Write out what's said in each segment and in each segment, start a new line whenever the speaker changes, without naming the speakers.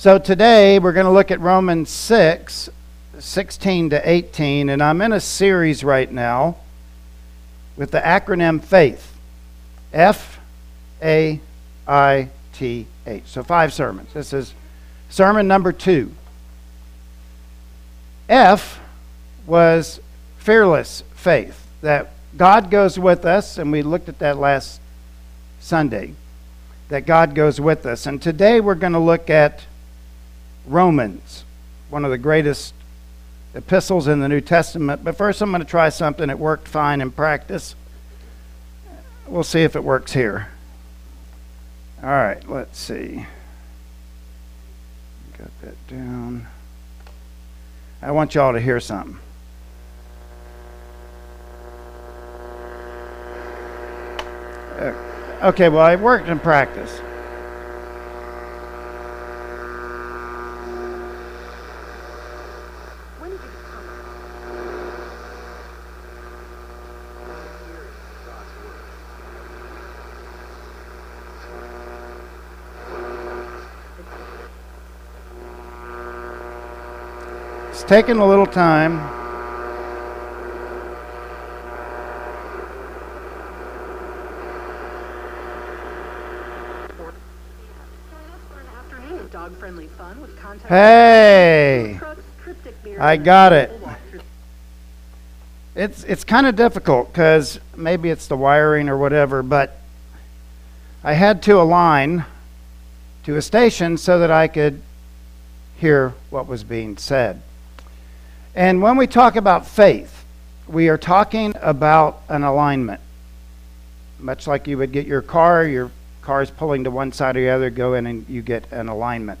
So today we're going to look at Romans 6, 16 to 18, and I'm in a series right now with the acronym FAITH. F A I T H. So five sermons. This is sermon number two. F was fearless faith, that God goes with us, and we looked at that last Sunday, that God goes with us. And today we're going to look at Romans, one of the greatest epistles in the New Testament. But first, I'm going to try something that worked fine in practice. We'll see if it works here. All right, let's see. Got that down. I want y'all to hear something. Uh, okay, well, it worked in practice. It's taking a little time. Hey, I got it. It's it's kind of difficult because maybe it's the wiring or whatever, but I had to align to a station so that I could hear what was being said. And when we talk about faith, we are talking about an alignment. Much like you would get your car, your car is pulling to one side or the other, go in and you get an alignment.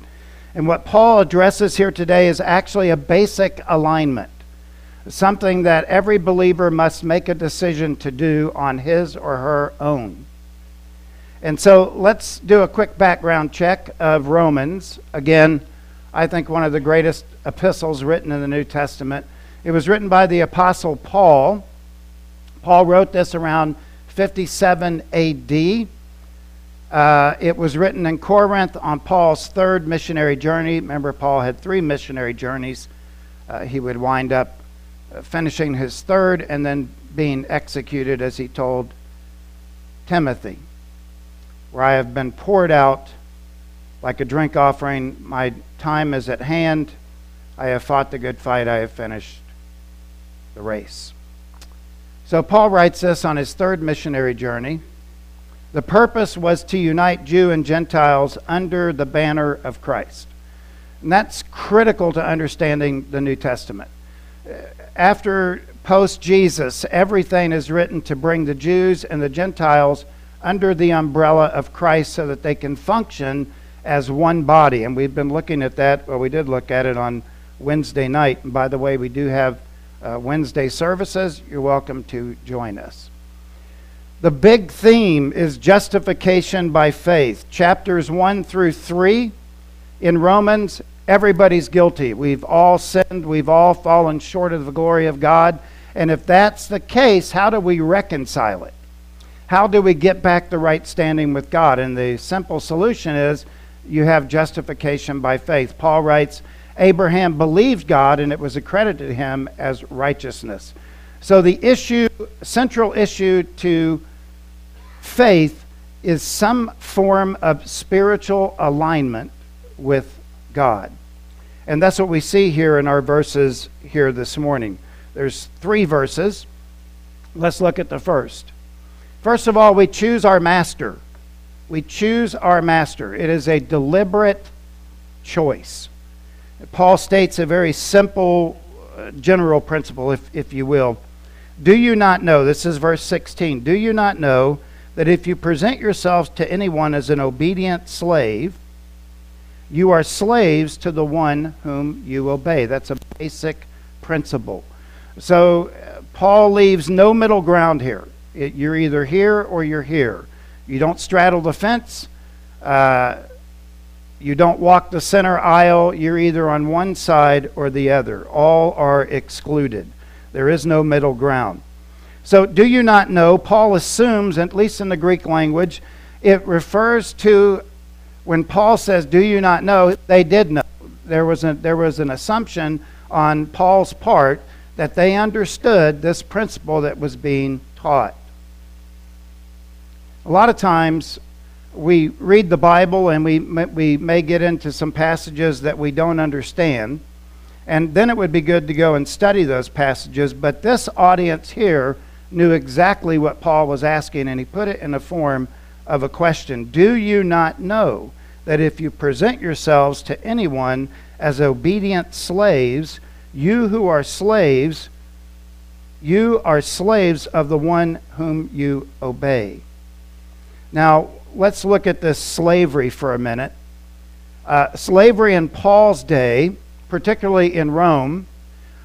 And what Paul addresses here today is actually a basic alignment, something that every believer must make a decision to do on his or her own. And so let's do a quick background check of Romans. Again, I think one of the greatest epistles written in the New Testament. It was written by the Apostle Paul. Paul wrote this around 57 AD. Uh, it was written in Corinth on Paul's third missionary journey. Remember, Paul had three missionary journeys. Uh, he would wind up uh, finishing his third and then being executed, as he told Timothy, where I have been poured out like a drink offering. My time is at hand. I have fought the good fight. I have finished the race. So Paul writes this on his third missionary journey. The purpose was to unite Jew and Gentiles under the banner of Christ. And that's critical to understanding the New Testament. After post Jesus, everything is written to bring the Jews and the Gentiles under the umbrella of Christ so that they can function as one body. And we've been looking at that. Well, we did look at it on Wednesday night. And by the way, we do have uh, Wednesday services. You're welcome to join us. The big theme is justification by faith. Chapters 1 through 3 in Romans, everybody's guilty. We've all sinned, we've all fallen short of the glory of God. And if that's the case, how do we reconcile it? How do we get back the right standing with God? And the simple solution is you have justification by faith. Paul writes, Abraham believed God and it was accredited to him as righteousness. So the issue, central issue to faith is some form of spiritual alignment with God. And that's what we see here in our verses here this morning. There's three verses. Let's look at the first. First of all, we choose our master we choose our master. It is a deliberate choice. Paul states a very simple uh, general principle, if, if you will. Do you not know, this is verse 16, do you not know that if you present yourselves to anyone as an obedient slave, you are slaves to the one whom you obey? That's a basic principle. So uh, Paul leaves no middle ground here. It, you're either here or you're here. You don't straddle the fence. Uh, you don't walk the center aisle. You're either on one side or the other. All are excluded. There is no middle ground. So, do you not know? Paul assumes, at least in the Greek language, it refers to when Paul says, Do you not know? they did know. There was, a, there was an assumption on Paul's part that they understood this principle that was being taught. A lot of times we read the Bible and we, we may get into some passages that we don't understand. And then it would be good to go and study those passages. But this audience here knew exactly what Paul was asking, and he put it in the form of a question Do you not know that if you present yourselves to anyone as obedient slaves, you who are slaves, you are slaves of the one whom you obey? Now, let's look at this slavery for a minute. Uh, slavery in Paul's day, particularly in Rome,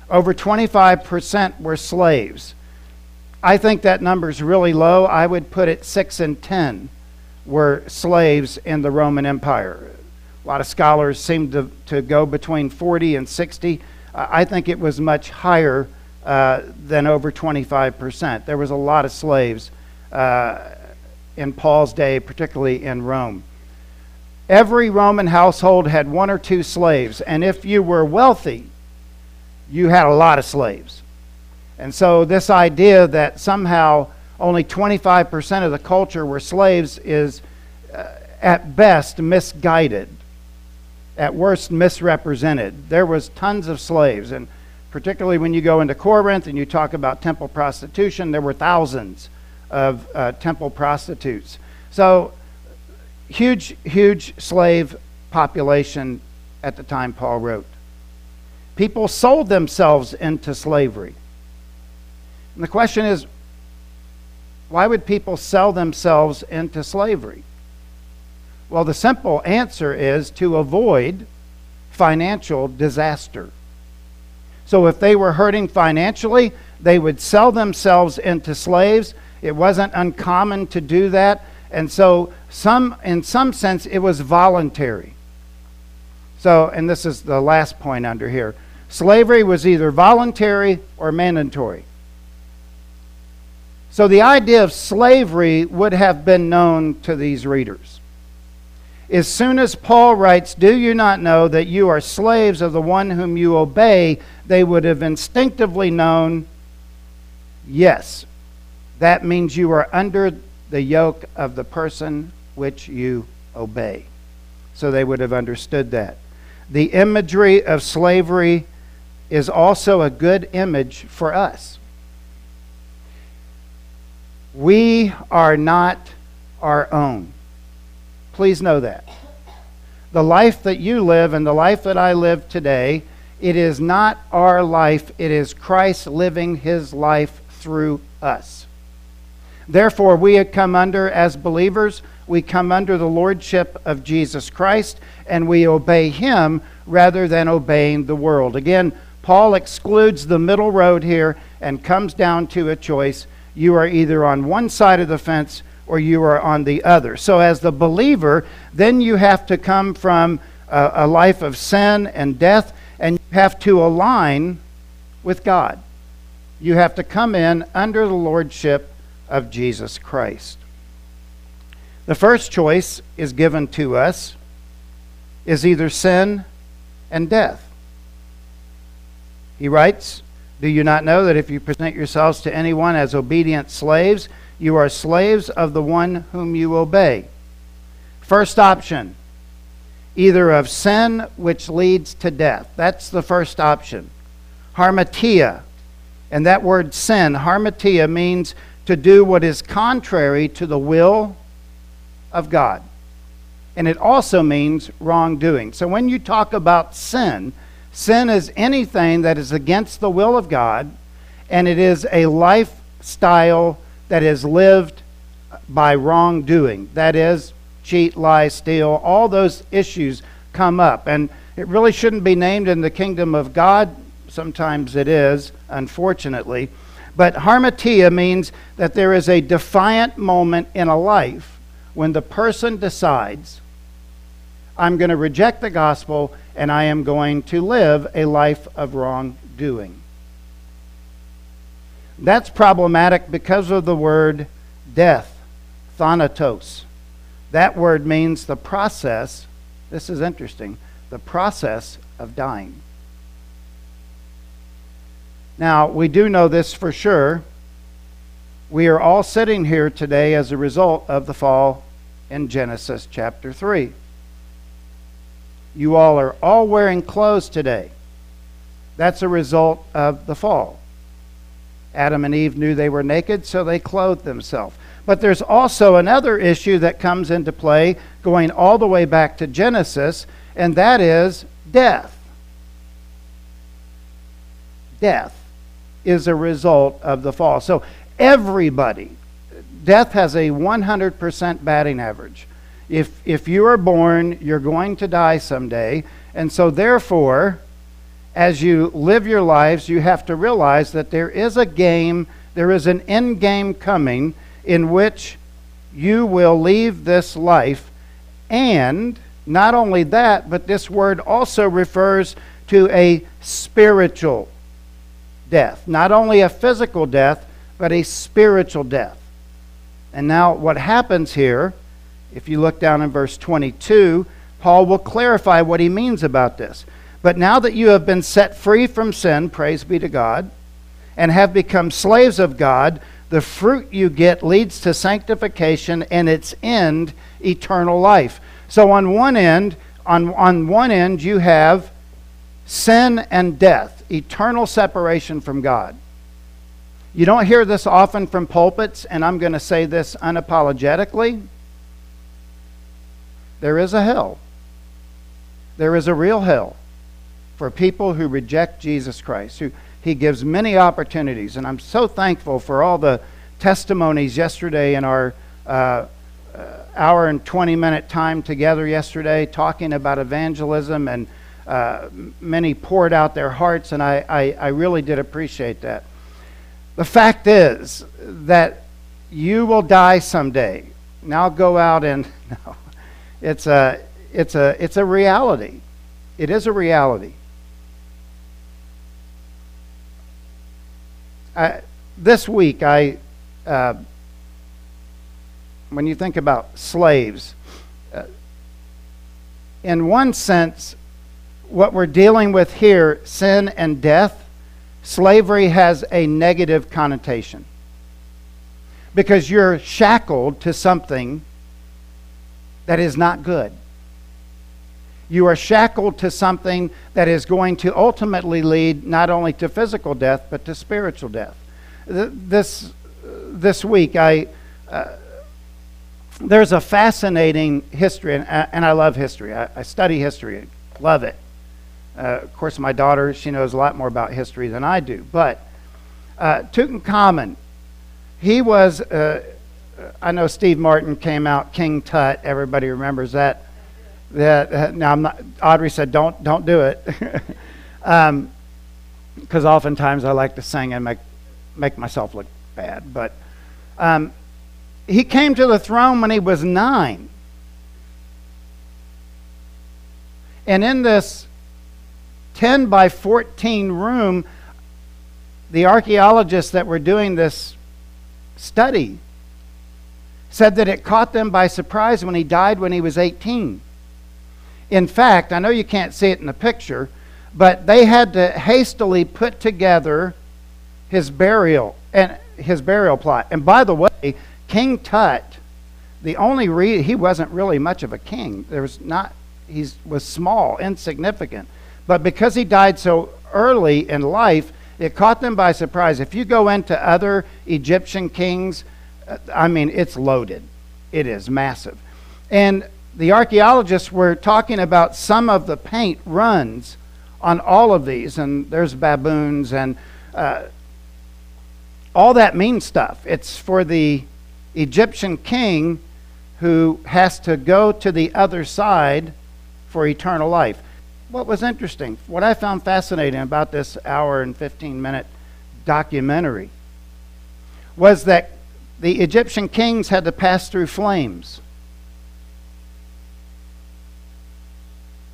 over 25% were slaves. I think that number is really low. I would put it 6 and 10 were slaves in the Roman Empire. A lot of scholars seem to, to go between 40 and 60. Uh, I think it was much higher uh, than over 25%. There was a lot of slaves uh, in Paul's day, particularly in Rome. Every Roman household had one or two slaves, and if you were wealthy, you had a lot of slaves. And so, this idea that somehow only 25% of the culture were slaves is, uh, at best, misguided, at worst, misrepresented. There was tons of slaves, and particularly when you go into Corinth and you talk about temple prostitution, there were thousands of uh, temple prostitutes. So, huge, huge slave population at the time Paul wrote. People sold themselves into slavery. And the question is why would people sell themselves into slavery? Well, the simple answer is to avoid financial disaster. So if they were hurting financially, they would sell themselves into slaves it wasn't uncommon to do that. And so, some, in some sense, it was voluntary. So, and this is the last point under here slavery was either voluntary or mandatory. So, the idea of slavery would have been known to these readers. As soon as Paul writes, Do you not know that you are slaves of the one whom you obey? they would have instinctively known, Yes, that means you are under the yoke of the person which you obey. So they would have understood that. The imagery of slavery is also a good image for us. We are not our own. Please know that. The life that you live and the life that I live today, it is not our life, it is Christ living his life through us. Therefore, we come under, as believers, we come under the lordship of Jesus Christ and we obey him rather than obeying the world. Again, Paul excludes the middle road here and comes down to a choice. You are either on one side of the fence or you are on the other. So, as the believer, then you have to come from a, a life of sin and death and you have to align with God. You have to come in under the lordship of Jesus Christ. The first choice is given to us is either sin and death. He writes, Do you not know that if you present yourselves to anyone as obedient slaves, you are slaves of the one whom you obey? First option, either of sin which leads to death. That's the first option. Harmatia. And that word sin, harmatia, means to do what is contrary to the will of God. And it also means wrongdoing. So when you talk about sin, sin is anything that is against the will of God, and it is a lifestyle that is lived by wrongdoing. That is, cheat, lie, steal, all those issues come up. And it really shouldn't be named in the kingdom of God. Sometimes it is, unfortunately. But harmatia means that there is a defiant moment in a life when the person decides, I'm going to reject the gospel and I am going to live a life of wrongdoing. That's problematic because of the word death, thanatos. That word means the process, this is interesting, the process of dying. Now, we do know this for sure. We are all sitting here today as a result of the fall in Genesis chapter 3. You all are all wearing clothes today. That's a result of the fall. Adam and Eve knew they were naked, so they clothed themselves. But there's also another issue that comes into play going all the way back to Genesis, and that is death. Death is a result of the fall. So everybody, death has a 100% batting average. If, if you are born, you're going to die someday. And so, therefore, as you live your lives, you have to realize that there is a game, there is an end game coming in which you will leave this life. And not only that, but this word also refers to a spiritual death. Not only a physical death, but a spiritual death. And now, what happens here, if you look down in verse 22, Paul will clarify what he means about this. But now that you have been set free from sin, praise be to God, and have become slaves of God, the fruit you get leads to sanctification and its end, eternal life. So on one end, on, on one end you have sin and death, eternal separation from God. You don't hear this often from pulpits, and I'm going to say this unapologetically. There is a hell. There is a real hell for people who reject Jesus Christ, who he gives many opportunities. And I'm so thankful for all the testimonies yesterday in our uh, uh hour and 20 minute time together yesterday, talking about evangelism, and uh, many poured out their hearts, and I, I, I really did appreciate that. The fact is that you will die someday. Now go out and no, it's a it's a it's a reality. It is a reality. I, this week, I, uh, when you think about slaves, uh, in one sense, what we're dealing with here, sin and death, slavery has a negative connotation. Because you're shackled to something that is not good. You are shackled to something that is going to ultimately lead not only to physical death, but to spiritual death. This, this week, I, uh, there's a fascinating history, and, and I love history. I, I study history, love it. Uh, of course, my daughter, she knows a lot more about history than I do. But uh, Tutankhamun, he was, uh, I know Steve Martin came out, King Tut, everybody remembers that that uh, now not, Audrey said don't don't do it because um, oftentimes I like to sing and make make myself look bad. But um, he came to the throne when he was nine, and in this ten by fourteen room, the archaeologists that were doing this study said that it caught them by surprise when he died when he was 18. In fact, I know you can't see it in the picture, but they had to hastily put together his burial and his burial plot. And by the way, King Tut, the only reason he wasn't really much of a king. There was not he was small, insignificant. But because he died so early in life, it caught them by surprise. If you go into other Egyptian kings, uh, I mean, it's loaded. It is massive. And the archaeologists were talking about some of the paint runs on all of these, and there's baboons and uh, all that mean stuff. It's for the Egyptian king who has to go to the other side for eternal life. What was interesting, what I found fascinating about this hour and 15 minute documentary was that the Egyptian kings had to pass through flames.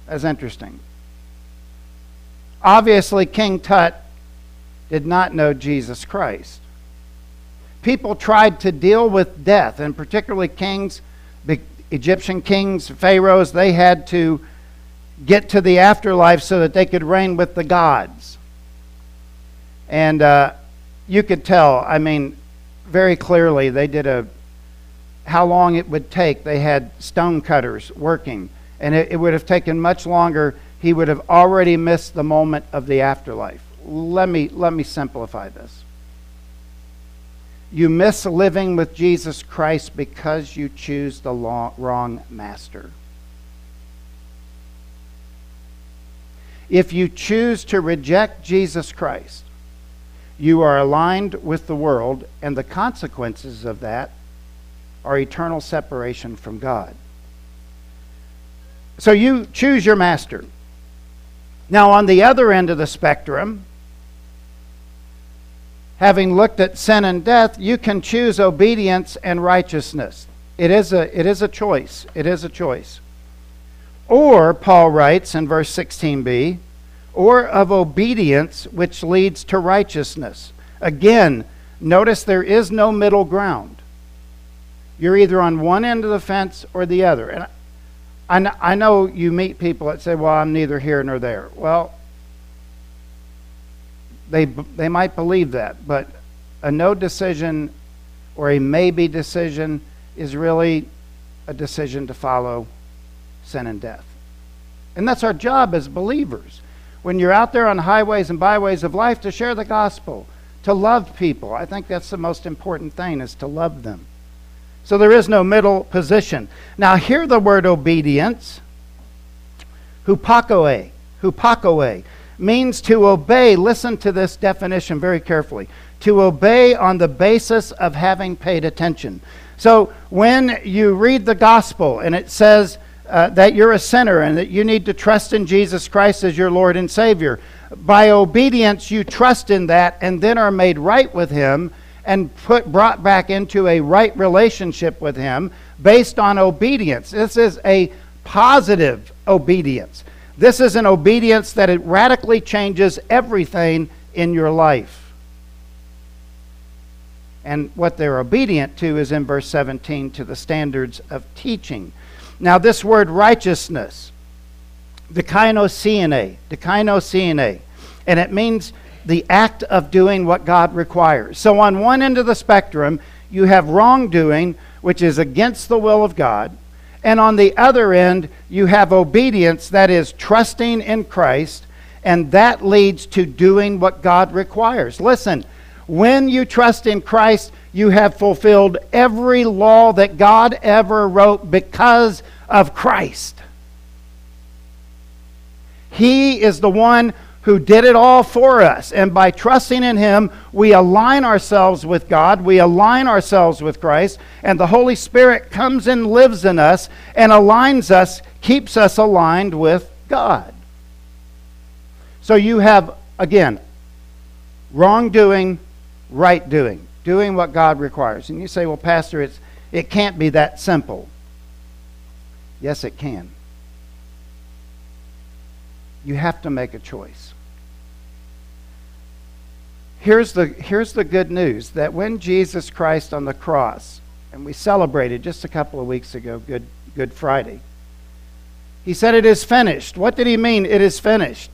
That's interesting. Obviously, King Tut did not know Jesus Christ. People tried to deal with death, and particularly kings, Egyptian kings, pharaohs, they had to get to the afterlife so that they could reign with the gods. And uh, you could tell, I mean, very clearly, they did a how long it would take. They had stone cutters working, and it, it would have taken much longer. He would have already missed the moment of the afterlife. Let me, let me simplify this. You miss living with Jesus Christ because you choose the long, wrong master. If you choose to reject Jesus Christ, you are aligned with the world, and the consequences of that are eternal separation from God. So you choose your master. Now, on the other end of the spectrum, having looked at sin and death, you can choose obedience and righteousness. It is a, it is a choice. It is a choice. Or, Paul writes in verse 16b, or of obedience which leads to righteousness. Again, notice there is no middle ground. You're either on one end of the fence or the other. And I, know you meet people that say, well, I'm neither here nor there. Well, they, they might believe that, but a no decision or a maybe decision is really a decision to follow sin and death. And that's our job as believers. When you're out there on highways and byways of life to share the gospel, to love people. I think that's the most important thing is to love them. So there is no middle position. Now, hear the word obedience. Hupakoe. Hupakoe means to obey. Listen to this definition very carefully. To obey on the basis of having paid attention. So when you read the gospel and it says uh, that you're a sinner and that you need to trust in Jesus Christ as your Lord and Savior, by obedience you trust in that and then are made right with Him and put brought back into a right relationship with him based on obedience. This is a positive obedience. This is an obedience that it radically changes everything in your life. And what they're obedient to is in verse 17 to the standards of teaching. Now, this word righteousness, dikainosyene, dikainosyene, and it means the act of doing what God requires. So, on one end of the spectrum, you have wrongdoing, which is against the will of God. And on the other end, you have obedience, that is, trusting in Christ, and that leads to doing what God requires. Listen, when you trust in Christ, you have fulfilled every law that God ever wrote because of Christ. He is the one who did it all for us. And by trusting in Him, we align ourselves with God, we align ourselves with Christ, and the Holy Spirit comes and lives in us and aligns us, keeps us aligned with God. So you have, again, wrongdoing, right doing, doing what God requires. And you say, well, Pastor, it's, it can't be that simple. Yes, it can you have to make a choice. Here's the, here's the good news that when Jesus Christ on the cross, and we celebrated just a couple of weeks ago, Good, Good Friday, he said, It is finished. What did he mean, it is finished?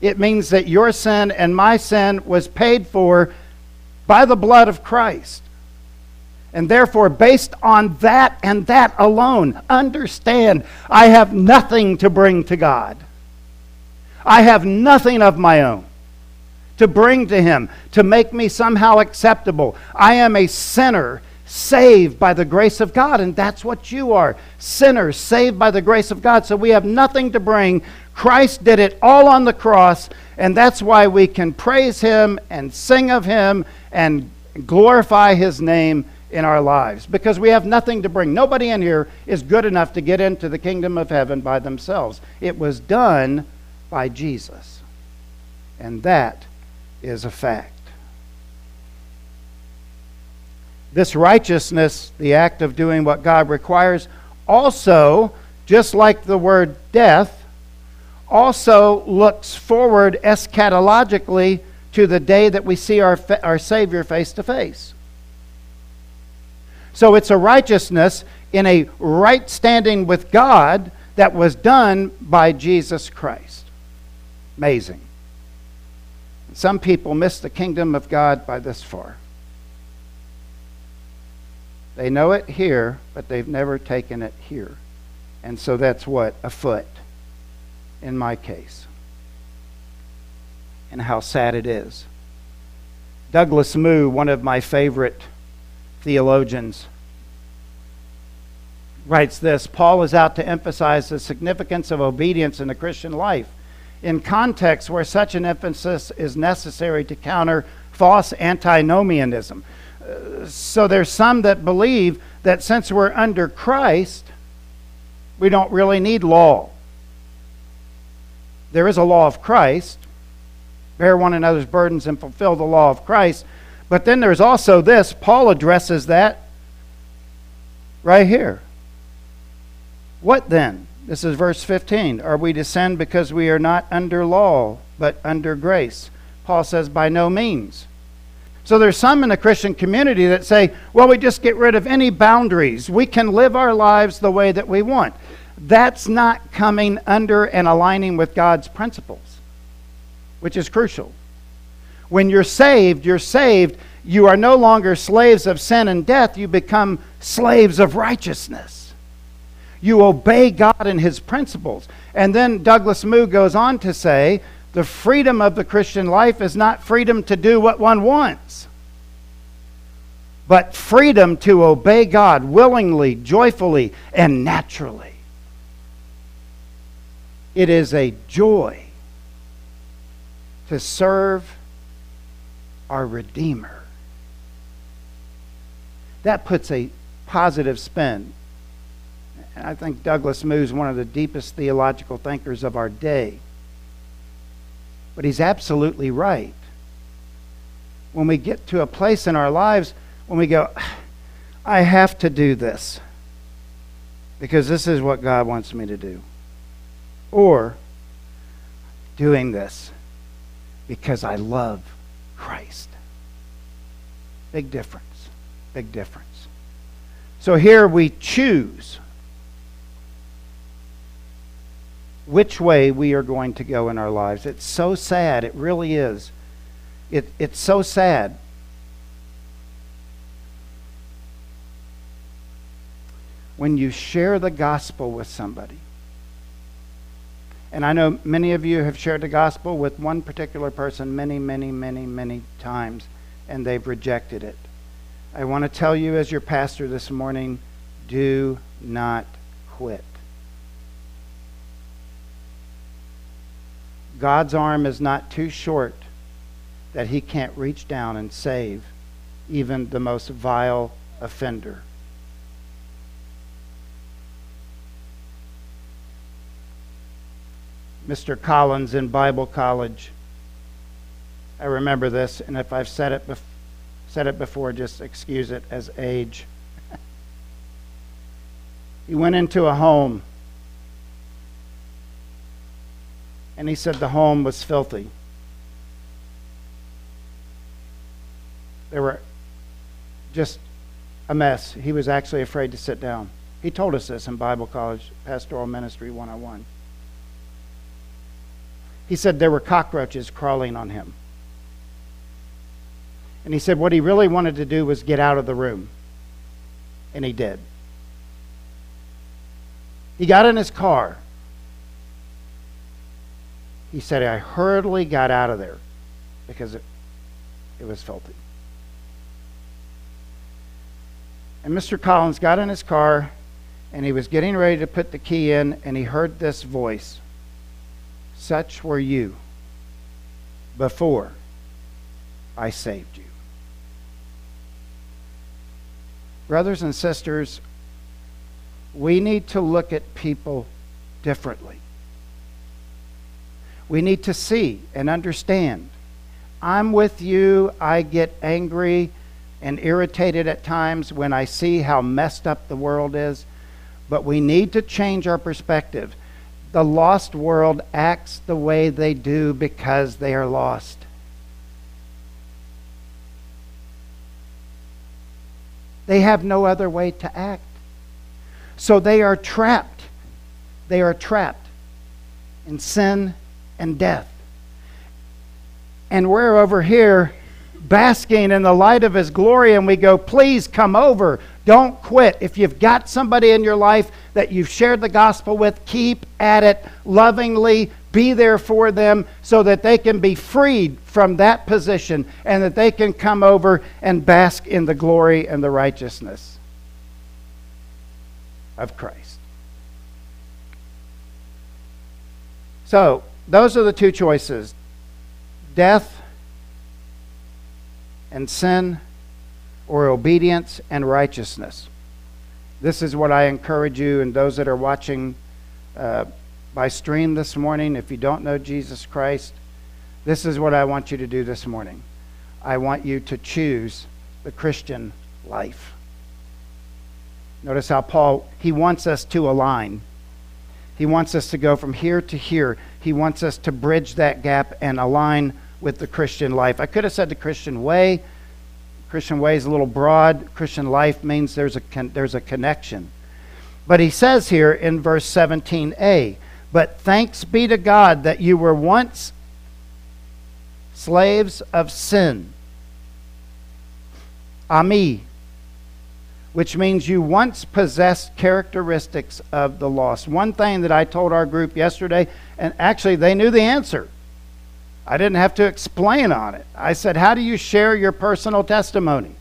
It means that your sin and my sin was paid for by the blood of Christ. And therefore, based on that and that alone, understand I have nothing to bring to God. I have nothing of my own to bring to him to make me somehow acceptable. I am a sinner saved by the grace of God, and that's what you are sinners saved by the grace of God. So we have nothing to bring. Christ did it all on the cross, and that's why we can praise him and sing of him and glorify his name in our lives because we have nothing to bring. Nobody in here is good enough to get into the kingdom of heaven by themselves. It was done by Jesus. And that is a fact. This righteousness, the act of doing what God requires, also, just like the word death, also looks forward eschatologically to the day that we see our, our Savior face to face. So it's a righteousness in a right standing with God that was done by Jesus Christ. Amazing. Some people miss the kingdom of God by this far. They know it here, but they've never taken it here. And so that's what? A foot in my case. And how sad it is. Douglas Moo, one of my favorite theologians, writes this Paul is out to emphasize the significance of obedience in the Christian life in contexts where such an emphasis is necessary to counter false antinomianism. So there's some that believe that since we're under Christ, we don't really need law. There is a law of Christ. Bear one another's burdens and fulfill the law of Christ. But then there's also this. Paul addresses that right here. What then? This is verse 15. Are we to sin because we are not under law, but under grace? Paul says, by no means. So there's some in the Christian community that say, well, we just get rid of any boundaries. We can live our lives the way that we want. That's not coming under and aligning with God's principles, which is crucial. When you're saved, you're saved. You are no longer slaves of sin and death. You become slaves of righteousness. You obey God and His principles. And then Douglas Moo goes on to say the freedom of the Christian life is not freedom to do what one wants, but freedom to obey God willingly, joyfully, and naturally. It is a joy to serve our Redeemer. That puts a positive spin and I think Douglas Moo is one of the deepest theological thinkers of our day. But he's absolutely right. When we get to a place in our lives when we go, I have to do this because this is what God wants me to do. Or doing this because I love Christ. Big difference. Big difference. So here we choose which way we are going to go in our lives. It's so sad. It really is. It, it's so sad. When you share the gospel with somebody, and I know many of you have shared the gospel with one particular person many, many, many, many times, and they've rejected it. I want to tell you, as your pastor this morning, do not quit. God's arm is not too short that he can't reach down and save even the most vile offender. Mr. Collins in Bible college. I remember this, and if I've said it, bef- said it before, just excuse it as age. he went into a home and he said the home was filthy. There were just a mess. He was actually afraid to sit down. He told us this in Bible College Pastoral Ministry 101. He said there were cockroaches crawling on him. And he said what he really wanted to do was get out of the room. And he did. He got in his car he said, I hurriedly got out of there because it, it was filthy. And Mr. Collins got in his car and he was getting ready to put the key in, and he heard this voice Such were you before I saved you. Brothers and sisters, we need to look at people differently. We need to see and understand. I'm with you. I get angry and irritated at times when I see how messed up the world is. But we need to change our perspective. The lost world acts the way they do because they are lost. They have no other way to act. So they are trapped. They are trapped in sin and death. And we're over here basking in the light of His glory, and we go, please come over. Don't quit. If you've got somebody in your life that you've shared the gospel with, keep at it lovingly. Be there for them so that they can be freed from that position and that they can come over and bask in the glory and the righteousness of Christ. So, those are the two choices death and sin, or obedience and righteousness. This is what I encourage you and those that are watching uh, by stream this morning. If you don't know Jesus Christ, this is what I want you to do this morning. I want you to choose the Christian life. Notice how Paul, he wants us to align. He wants us to go from here to here. He wants us to bridge that gap and align with the Christian life. I could have said the Christian way. Christian way is a little broad. Christian life means there's a, con- there's a connection. But he says here in verse 17a, but thanks be to God that you were once slaves of sin. Ami, which means you once possessed characteristics of the lost. One thing that I told our group yesterday, and actually they knew the answer. I didn't have to explain on it. I said, How do you share your personal testimony?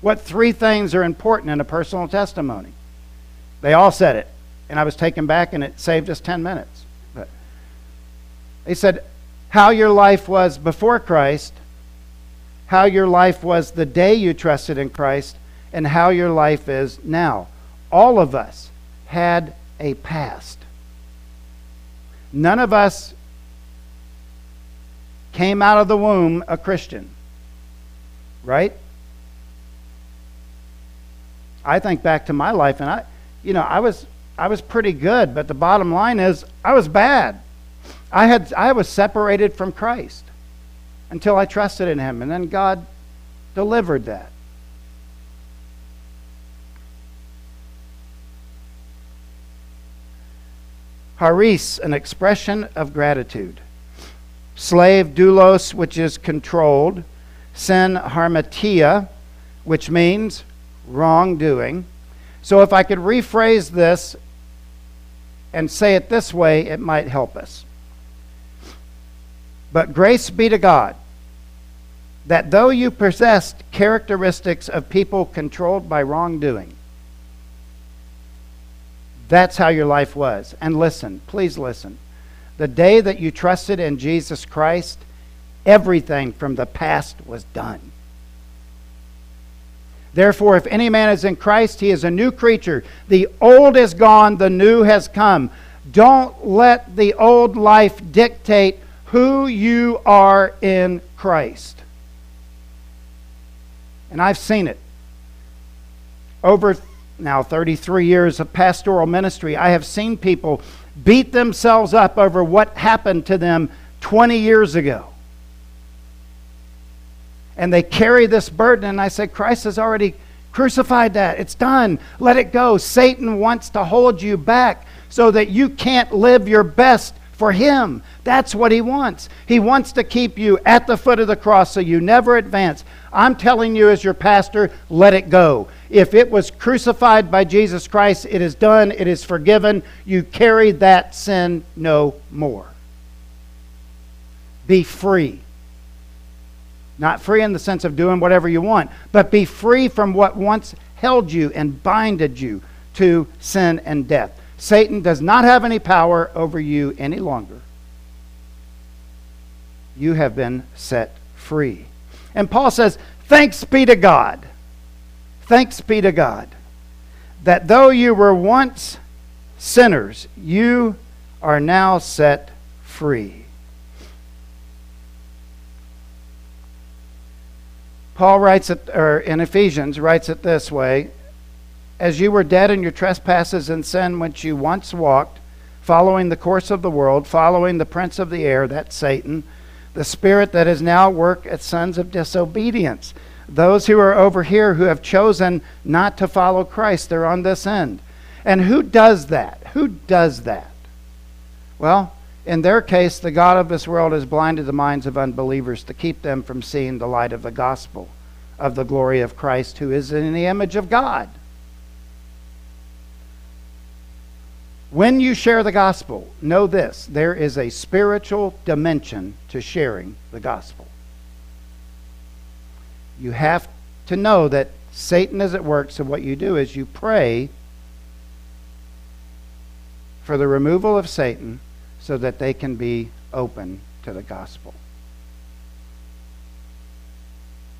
What three things are important in a personal testimony? They all said it. And I was taken back, and it saved us 10 minutes. But they said, How your life was before Christ, how your life was the day you trusted in Christ, and how your life is now. All of us had a past. None of us came out of the womb a Christian. Right? I think back to my life and I you know, I was I was pretty good, but the bottom line is I was bad. I had I was separated from Christ until I trusted in him and then God delivered that. Haris, an expression of gratitude slave doulos, which is controlled, sin harmatia, which means wrongdoing. So if I could rephrase this and say it this way, it might help us. But grace be to God that though you possessed characteristics of people controlled by wrongdoing, that's how your life was. And listen, please listen. The day that you trusted in Jesus Christ, everything from the past was done. Therefore, if any man is in Christ, he is a new creature. The old is gone, the new has come. Don't let the old life dictate who you are in Christ. And I've seen it. Over now 33 years of pastoral ministry, I have seen people beat themselves up over what happened to them 20 years ago. And they carry this burden, and I say, Christ has already crucified that. It's done. Let it go. Satan wants to hold you back so that you can't live your best for him. That's what he wants. He wants to keep you at the foot of the cross so you never advance. I'm telling you, as your pastor, let it go. If it was crucified by Jesus Christ, it is done, it is forgiven. You carry that sin no more. Be free. Not free in the sense of doing whatever you want, but be free from what once held you and binded you to sin and death. Satan does not have any power over you any longer. You have been set free. And Paul says, Thanks be to God. Thanks be to God that though you were once sinners, you are now set free. Paul writes it, or in Ephesians, writes it this way as you were dead in your trespasses and sin which you once walked, following the course of the world, following the prince of the air, that's Satan, the spirit that is now work at sons of disobedience. Those who are over here who have chosen not to follow Christ, they're on this end. And who does that? Who does that? Well, in their case, the God of this world has blinded the minds of unbelievers to keep them from seeing the light of the gospel of the glory of Christ, who is in the image of God. When you share the gospel, know this there is a spiritual dimension to sharing the gospel. You have to know that Satan is at work, so what you do is you pray for the removal of Satan so that they can be open to the gospel.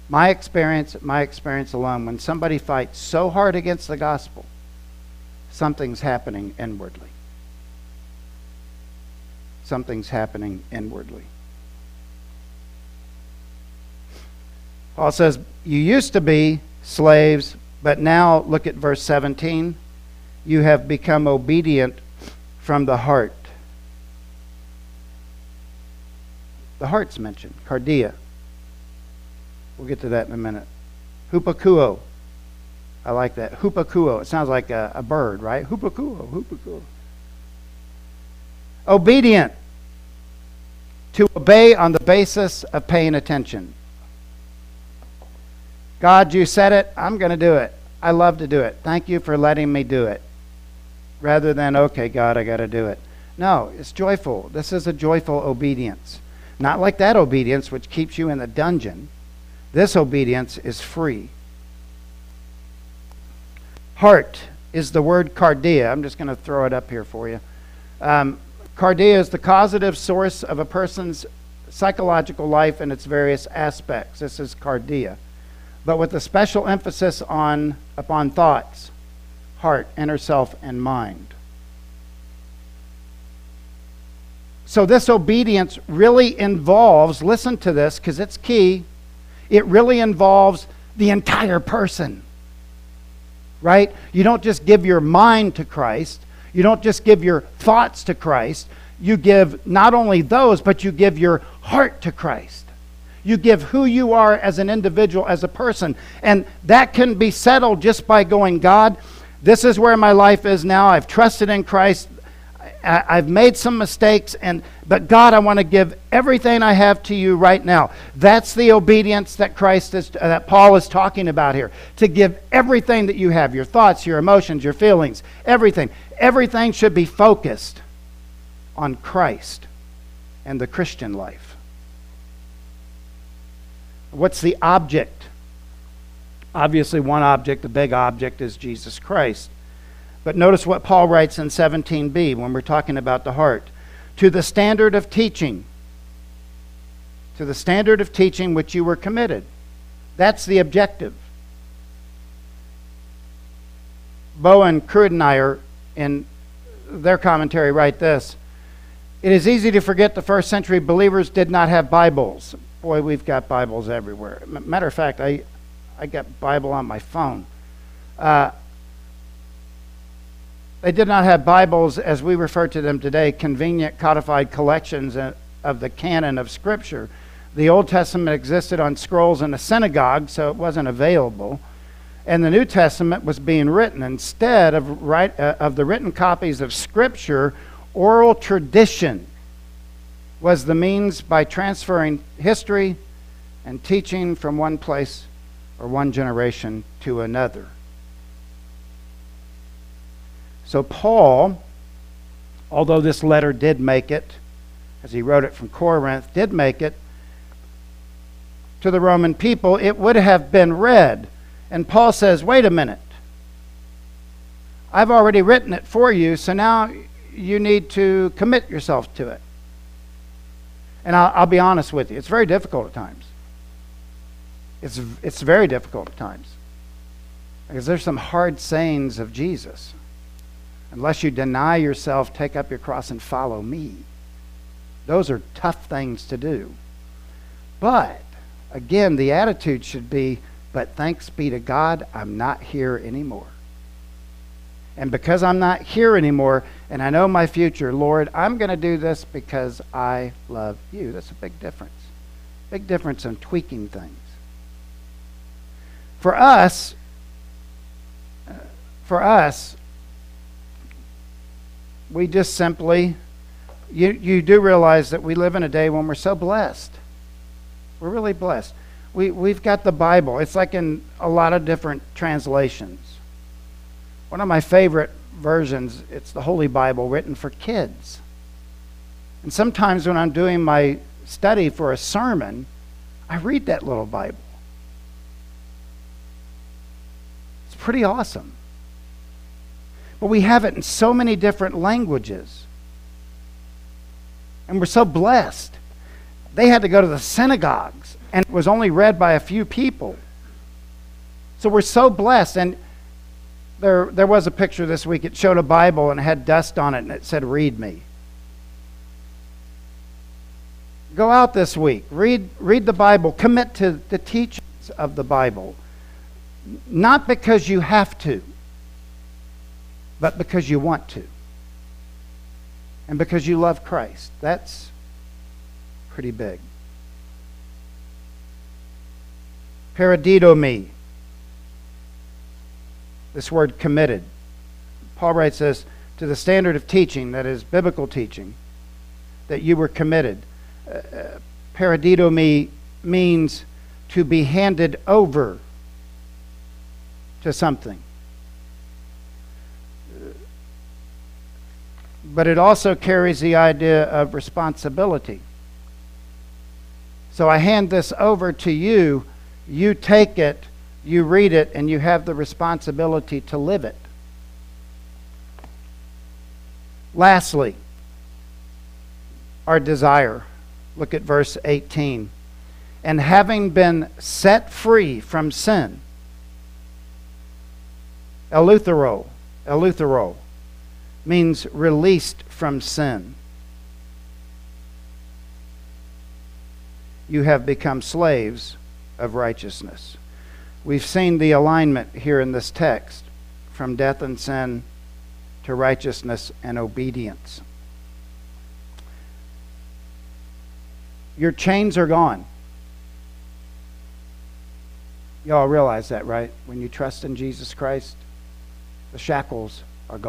My experience, my experience alone, when somebody fights so hard against the gospel, something's happening inwardly. Something's happening inwardly. Paul says, You used to be slaves, but now look at verse 17. You have become obedient from the heart. The heart's mentioned, cardia. We'll get to that in a minute. Hupakuo. I like that. Hupakuo. It sounds like a, a bird, right? Hupakuo, hupakuo. Obedient. To obey on the basis of paying attention. God, you said it. I'm going to do it. I love to do it. Thank you for letting me do it. Rather than, okay, God, I got to do it. No, it's joyful. This is a joyful obedience. Not like that obedience which keeps you in the dungeon. This obedience is free. Heart is the word cardia. I'm just going to throw it up here for you. Um, cardia is the causative source of a person's psychological life in its various aspects. This is cardia but with a special emphasis on upon thoughts, heart, inner self, and mind. So this obedience really involves, listen to this because it's key, it really involves the entire person. Right? You don't just give your mind to Christ, you don't just give your thoughts to Christ, you give not only those, but you give your heart to Christ. You give who you are as an individual, as a person. And that can be settled just by going, God, this is where my life is now. I've trusted in Christ. I've made some mistakes, and but God, I want to give everything I have to you right now. That's the obedience that Christ is, uh, that Paul is talking about here. To give everything that you have, your thoughts, your emotions, your feelings, everything. Everything should be focused on Christ and the Christian life. What's the object? Obviously, one object, the big object, is Jesus Christ. But notice what Paul writes in 17b when we're talking about the heart. To the standard of teaching, to the standard of teaching which you were committed. That's the objective. Bowen, Kruidenier, in their commentary, write this It is easy to forget the first century believers did not have Bibles boy, we've got Bibles everywhere. Matter of fact, I, I got Bible on my phone. Uh, they did not have Bibles, as we refer to them today, convenient codified collections of the canon of Scripture. The Old Testament existed on scrolls in a synagogue, so it wasn't available. And the New Testament was being written. Instead of, write, uh, of the written copies of Scripture, oral tradition was the means by transferring history and teaching from one place or one generation to another. So, Paul, although this letter did make it, as he wrote it from Corinth, did make it to the Roman people, it would have been read. And Paul says, wait a minute. I've already written it for you, so now you need to commit yourself to it. And I'll, I'll be honest with you, it's very difficult at times. It's, it's very difficult at times. Because there's some hard sayings of Jesus. Unless you deny yourself, take up your cross, and follow me. Those are tough things to do. But, again, the attitude should be, but thanks be to God, I'm not here anymore. And because I'm not here anymore and I know my future, Lord, I'm going to do this because I love you. That's a big difference. Big difference in tweaking things. For us, uh, for us, we just simply, you, you do realize that we live in a day when we're so blessed. We're really blessed. We, we've got the Bible. It's like in a lot of different translations. One of my favorite versions, it's the Holy Bible written for kids. And sometimes when I'm doing my study for a sermon, I read that little Bible. It's pretty awesome. But we have it in so many different languages. And we're so blessed. They had to go to the synagogues, and it was only read by a few people. So we're so blessed. And there, there was a picture this week. It showed a Bible and had dust on it, and it said, Read me. Go out this week, read, read the Bible, commit to the teachings of the Bible. Not because you have to, but because you want to. And because you love Christ. That's pretty big. Paradidomi. This word committed. Paul writes this to the standard of teaching, that is biblical teaching, that you were committed. Uh, uh paradidomi means to be handed over to something. But it also carries the idea of responsibility. So I hand this over to you. You take it, you read it, and you have the responsibility to live it. Lastly, our desire. Look at verse 18. And having been set free from sin, Eleuthero, Eleuthero means released from sin. You have become slaves of righteousness. We've seen the alignment here in this text from death and sin to righteousness and obedience. Your chains are gone. Y'all realize that, right? When you trust in Jesus Christ, the shackles